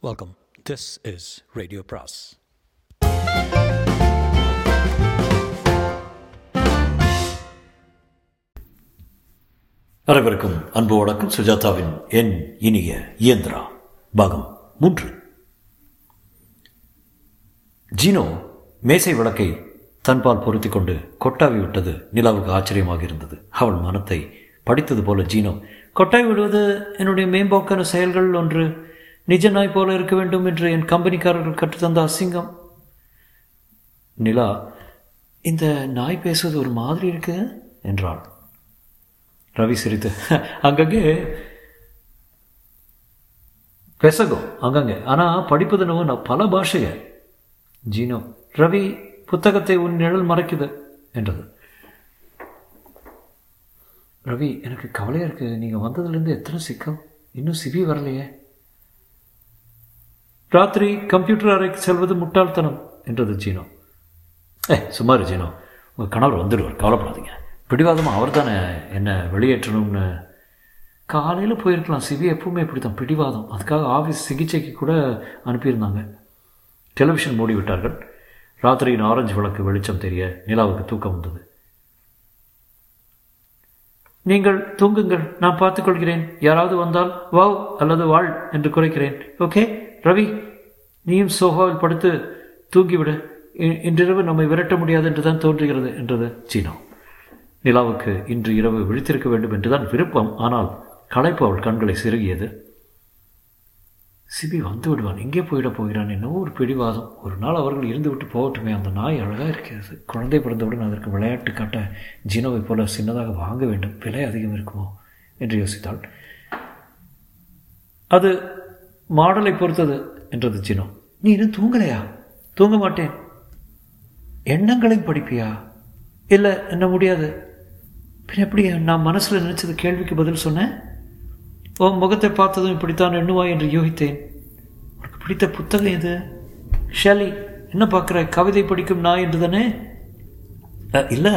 Welcome this is radio Bros அனைவருக்கும் அன்பு வணக்கம். சுஜாதாவின் என் இனிய இயந்திரா பாகம் மூன்று. ஜீனோ மேசை விளக்கை தன்பால் பொருத்தி கொண்டு கொட்டாவி விட்டது நிலாவுக்கு ஆச்சரியமாக இருந்தது. அவள் மனத்தை படித்தது போல ஜீனோ கொட்டாய் விடுவது என்னுடைய மேம்போக்கான செயல்கள் ஒன்று. நிஜ நாய் போல இருக்க வேண்டும் என்று என் கம்பெனிக்காரர்கள் கற்றுத்தந்த அசிங்கம். நிலா இந்த நாய் பேசுவது ஒரு மாதிரி இருக்கு? என்றாள். ரவி சிரித்து அங்கங்கே. பெசகும் அங்கங்கே. ஆனால் படிப்பது நான் பல பாஷைய. ஜீனோ ரவி புத்தகத்தை உன் நிழல் மறைக்குது என்றது. ரவி எனக்கு கவலையாக இருக்குது நீங்கள் வந்ததுலேருந்து எத்தனை சிக்கம் இன்னும் சிவி வரலையே. ராத்திரி கம்ப்யூட்டர் அறைக்கு செல்வது முட்டாள்தனம் என்றது ஜீனோ. ஏ சுமார் ஜீனோ. உங்கள் கணவர் வந்துடுவார் கவலைப்படாதீங்க. பிடிவாதமாக அவர் தானே என்னை வெளியேற்றணும்னு. காலையில் போயிருக்கலாம். சிவி எப்பவுமே இப்படி தான் பிடிவாதம். அதுக்காக ஆஃபீஸ் சிகிச்சைக்கு கூட அனுப்பியிருந்தாங்க. டெலிவிஷன் மூடி விட்டார்கள் ராத்திரியின் ஆரஞ்சு விளக்கு வெளிச்சம் தெரிய நிலாவுக்கு தூக்கம் வந்தது. நீங்கள் தூங்குங்கள் நான் பார்த்துக்கொள்கிறேன். யாராவது வந்தால் வாவ் அல்லது வாழ் என்று குறைக்கிறேன். ஓகே ரவி. நீயும் சோஃபாவில் படுத்து தூங்கிவிடு. இன்றிரவு நம்மை விரட்ட முடியாது என்று தான் தோன்றுகிறது என்றது சீனோ. நிலாவுக்கு இன்று இரவு விழித்திருக்க வேண்டும் என்றுதான் விருப்பம். ஆனால் களைப்பு அவள் கண்களை சிறுகியது சிபி வந்து விடுவான். எங்கே போயிட போகிறான். என்னவோ ஒரு பிடிவாதம். ஒரு நாள் அவர்கள் இருந்து விட்டு போகட்டுமே. அந்த நாய் அழகாக இருக்கிறது. குழந்தை பிறந்தவுடன் அதற்கு விளையாட்டு காட்ட ஜினோவை போல சின்னதாக வாங்க வேண்டும். விலை அதிகம் இருக்குமோ? என்று யோசித்தாள். அது மாடலை பொறுத்தது என்றது ஜினோ. நீ இன்னும் தூங்கலையா? தூங்க மாட்டேன். எண்ணங்களையும் படிப்பியா? இல்லை என்ன முடியாது? பின் எப்படி நான் மனசில் நினச்சது கேள்விக்கு பதில் சொன்னேன் ஓ முகத்தை பார்த்ததும் இப்படித்தான் எண்ணுவா என்று யோகித்தேன். உனக்கு பிடித்த புத்தகம் எது? ஷேலி என்ன பார்க்குற கவிதை படிக்கும் நான் என்று தானே இல்லை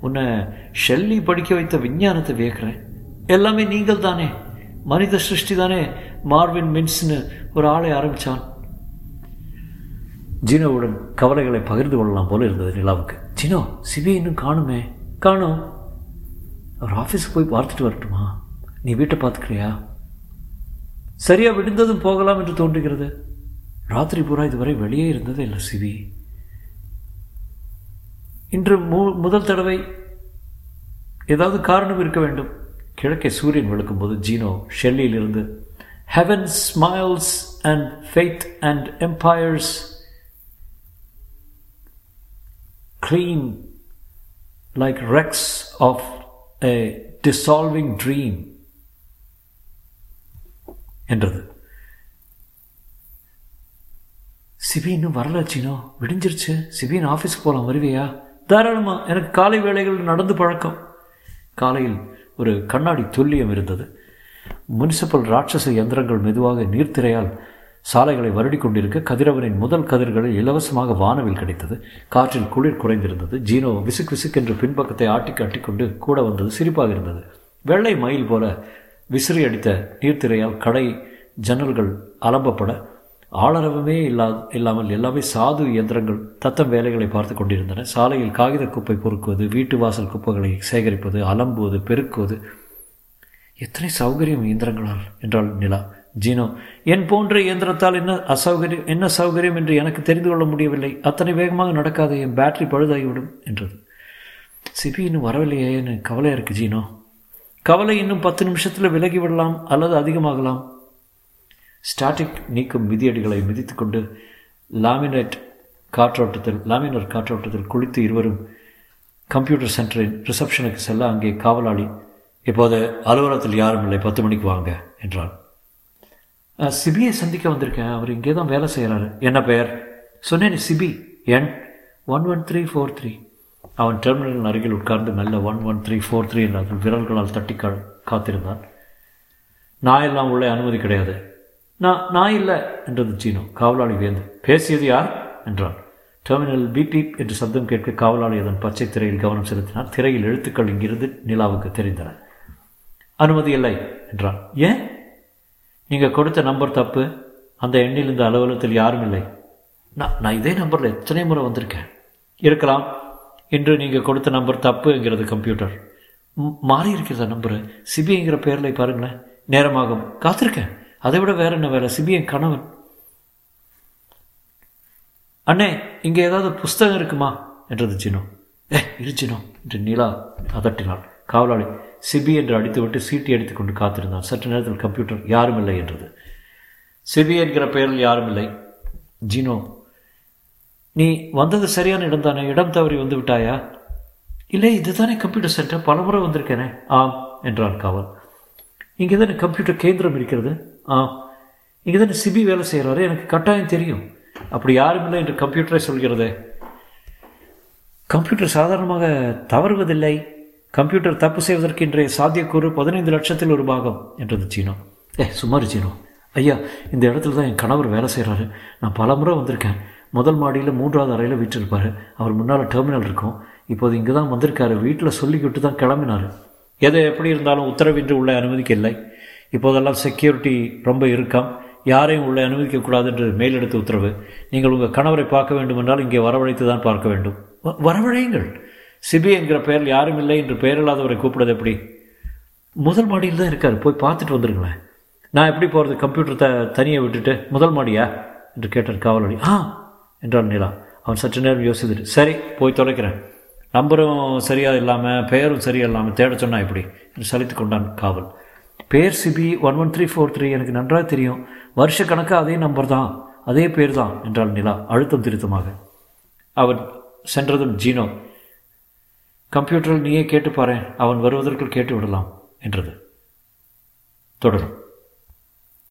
உன்னை ஷெல்லி படிக்க வைத்த விஞ்ஞானத்தை வியக்கிறேன். எல்லாமே நீங்கள் தானே மனித சிருஷ்டி தானே மார்வின் மின்ஸ்னு ஒரு ஆளை ஆரம்பித்தான் ஜினோவுடன் கவலைகளை பகிர்ந்து கொள்ளலாம் போல இருந்தது நிலாவுக்கு. ஜினோ சிவி இன்னும் காணுமே? காணும். அவர் ஆஃபீஸுக்கு போய் பார்த்துட்டு வரட்டுமா? நீ வீட்டை பார்த்துக்கிறியா? சரியாக விடுந்ததும் போகலாம் என்று தோன்றுகிறது. ராத்திரி பூரா இதுவரை வெளியே இருந்ததே இல்லை சிவி இன்று மு முதல் தடவை ஏதாவது காரணம் இருக்க வேண்டும். கிழக்கே சூரியன் விழுக்கும் போது ஜீனோ ஷெல்லியிலிருந்து heaven smiles and faith and empires scream like wrecks of a dissolving dream. என்றது. சிபி இன்னும் வரலாச்சினோ விடிஞ்சிருச்சு. சிபின் ஆஃபீஸ்க்கு போகலாம் வருவியா? தாராளமா எனக்கு காலை வேளைகள் நடந்து பழக்கம். காலையில் ஒரு கண்ணாடி துல்லியம் இருந்தது. முனிசிபல் ராட்சச இயந்திரங்கள் மெதுவாக நீர்த்திரையால் சாலைகளை வருடி கொண்டிருக்க கதிரவனின் முதல் கதிர்களில் இலவசமாக வானவில் கிடைத்தது. காற்றில் குளிர் குறைந்திருந்தது. ஜீனோ விசுக் விசுக் என்று பின்பக்கத்தை ஆட்டி காட்டிக்கொண்டு கூட வந்தது. சிரிப்பாக இருந்தது. வெள்ளை மயில் போல விசிறி அடித்த நீர்த்திரையால் கடை ஜன்னல்கள் அலம்பப்பட ஆளரவமே இல்லா இல்லாமல் எல்லாமே சாது இயந்திரங்கள் தத்தம் வேலைகளை பார்த்து கொண்டிருந்தன. சாலையில் காகித குப்பை பொறுக்குவது வீட்டு வாசல் குப்பைகளை சேகரிப்பது அலம்புவது பெருக்குவது. எத்தனை சௌகரியம் இயந்திரங்களால் என்றால் நிலா. ஜீனோ என் போன்ற இயந்திரத்தால் என்ன அசௌகரியம் என்ன சௌகரியம் என்று எனக்கு தெரிந்து கொள்ள முடியவில்லை. அத்தனை வேகமாக நடக்காது என் பேட்டரி பழுதாகிவிடும் என்றது. சிபி இன்னும் வரவில்லையேன்னு கவலையாக இருக்குது ஜீனோ. கவலை இன்னும் பத்து நிமிஷத்தில் விலகி விடலாம் அல்லது அதிகமாகலாம். ஸ்டாட்டிக் நீக்கும் மிதியடிகளை மிதித்து கொண்டு லாமினேட் காற்றோட்டத்தில் லாமினர் காற்றோட்டத்தில் குளித்து இருவரும் கம்ப்யூட்டர் சென்டரின் ரிசப்ஷனுக்கு செல்ல அங்கே காவலாளி இப்போது அலுவலகத்தில் யாரும் இல்லை பத்து மணிக்கு வாங்க என்றான் சிபியை சந்திக்க வந்திருக்கேன். அவர் இங்கே தான் வேலை செய்கிறாரு என்ன பெயர்? சொன்னேன் சிபி. என்? One one three four three அவன் டெர்மினல் அருகில் உட்கார்ந்து மெல்ல one one three four three என்ற விரல்களால் தட்டி கா காத்திருந்தான். நான் எல்லாம் உள்ளே அனுமதி கிடையாது. நான் நான் இல்லை என்றது சீனோ. காவலாளி வேந்து பேசியது யார்? என்றான். டெர்மினல் பீப் பீப் என்று சப்தம் கேட்க காவலாளி அதன் பச்சை திரையில் கவனம் செலுத்தினார். திரையில் எழுத்துக்கள் இங்கிருந்து நிலாவுக்கு தெரிந்தன. அனுமதி இல்லை என்றான். ஏன்? நீங்கள் கொடுத்த நம்பர் தப்பு. அந்த எண்ணில் இந்த அலுவலகத்தில் யாரும் இல்லை. நான் நான் இதே நம்பரில் எத்தனை முறை வந்திருக்கேன்? இருக்கலாம். இன்று நீங்கள் கொடுத்த நம்பர் தப்புங்கிறது கம்ப்யூட்டர். மாறி இருக்கிறதா நம்பரு? சிபிங்கிற பேரில் பாருங்களேன். நேரமாகும். காத்திருக்கேன். அதை விட வேற என்ன வேலை சிபிஎன் கணவன். அண்ணே இங்கே ஏதாவது புஸ்தகம் இருக்குமா? என்றது ஜினோ. ஏ இரு ஜினோ என்று நீலா அதட்டினாள் காவலாளி சிபி என்று அடித்துவிட்டு சீட்டி அடித்துக்கொண்டு காத்திருந்தான். சற்று நேரத்தில் கம்ப்யூட்டர் யாரும் இல்லை என்றது. சிபி என்கிற பெயரில் யாரும் இல்லை ஜீனோ நீ வந்தது சரியான இடம் தானே? இடம் தவறி வந்து விட்டாயா? இல்லை இதுதானே கம்ப்யூட்டர் சென்டர்? பலமுறை வந்திருக்கேனே. ஆம் என்றான் காவல். இங்கே தானே கம்ப்யூட்டர் கேந்திரம் இருக்கிறது? ஆம். இங்கே தானே சிபி வேலை செய்கிறாரு? எனக்கு கட்டாயம் தெரியும். அப்படி யாரும் இல்லை என்று கம்ப்யூட்டரே சொல்கிறதே. கம்ப்யூட்டர் சாதாரணமாக தவறுவதில்லை. கம்ப்யூட்டர் தப்பு செய்வதற்கு இன்றைய சாத்தியக்கூறு பதினைந்து லட்சத்தில் ஒரு பாகம் என்றது சீனோ. ஏ சுமார் சீனோ. ஐயா இந்த இடத்துல தான் என் கணவர் வேலை செய்கிறாரு நான் பல முறை வந்திருக்கேன். முதல் மாடியில் மூன்றாவது அறையில் வீட்டிருப்பார் அவர் முன்னால் டெர்மினல் இருக்கும். இப்போது இங்கே தான் வந்திருக்காரு. வீட்டில் சொல்லிக்கிட்டு தான் கிளம்பினார். எது எப்படி இருந்தாலும் உத்தரவின்றி உள்ள அனுமதிக்க இல்லை இப்போதெல்லாம் செக்யூரிட்டி ரொம்ப இருக்காம். யாரையும் உள்ளே அனுமதிக்கக்கூடாது என்று மேலெடுத்த உத்தரவு. நீங்கள் உங்கள் கணவரை பார்க்க வேண்டுமென்றால் இங்கே வரவழைத்து தான் பார்க்க வேண்டும். வ- வரவழையுங்கள். சிபி என்கிற பெயரில் யாரும் இல்லை என்று பெயரில்லாதவரை கூப்பிடுறது எப்படி? முதல் மாடியில் தான் இருக்கார். போய் பார்த்துட்டு வந்துருங்களேன். நான் எப்படி போகிறது கம்ப்யூட்டர் த தனியை விட்டுட்டு முதல் மாடியா? என்று கேட்டார் காவலடி. ஆ என்றான் நிலா. அவன் சற்று நேரம் யோசித்துட்டு சரி போய் தொலைக்கிறேன். நம்பரும் சரியாக இல்லாமல் பெயரும் சரியாக இல்லாமல் தேட சொன்னா எப்படி? என்று சலித்து கொண்டான் காவல். பேர் Sibi one one three four three. எனக்கு நன்றாக தெரியும். வருஷ கணக்காக அதே நம்பர் தான். அதே பேர் தான் என்றாள் நிலா அழுத்தம் திருத்தமாக. அவன் சென்றதும் ஜீனோ. கம்ப்யூட்டரில் நீயே கேட்டுப்பாரு பாரேன். அவன் வருவதற்குள் கேட்டு விடலாம் என்றது. தொடரும்.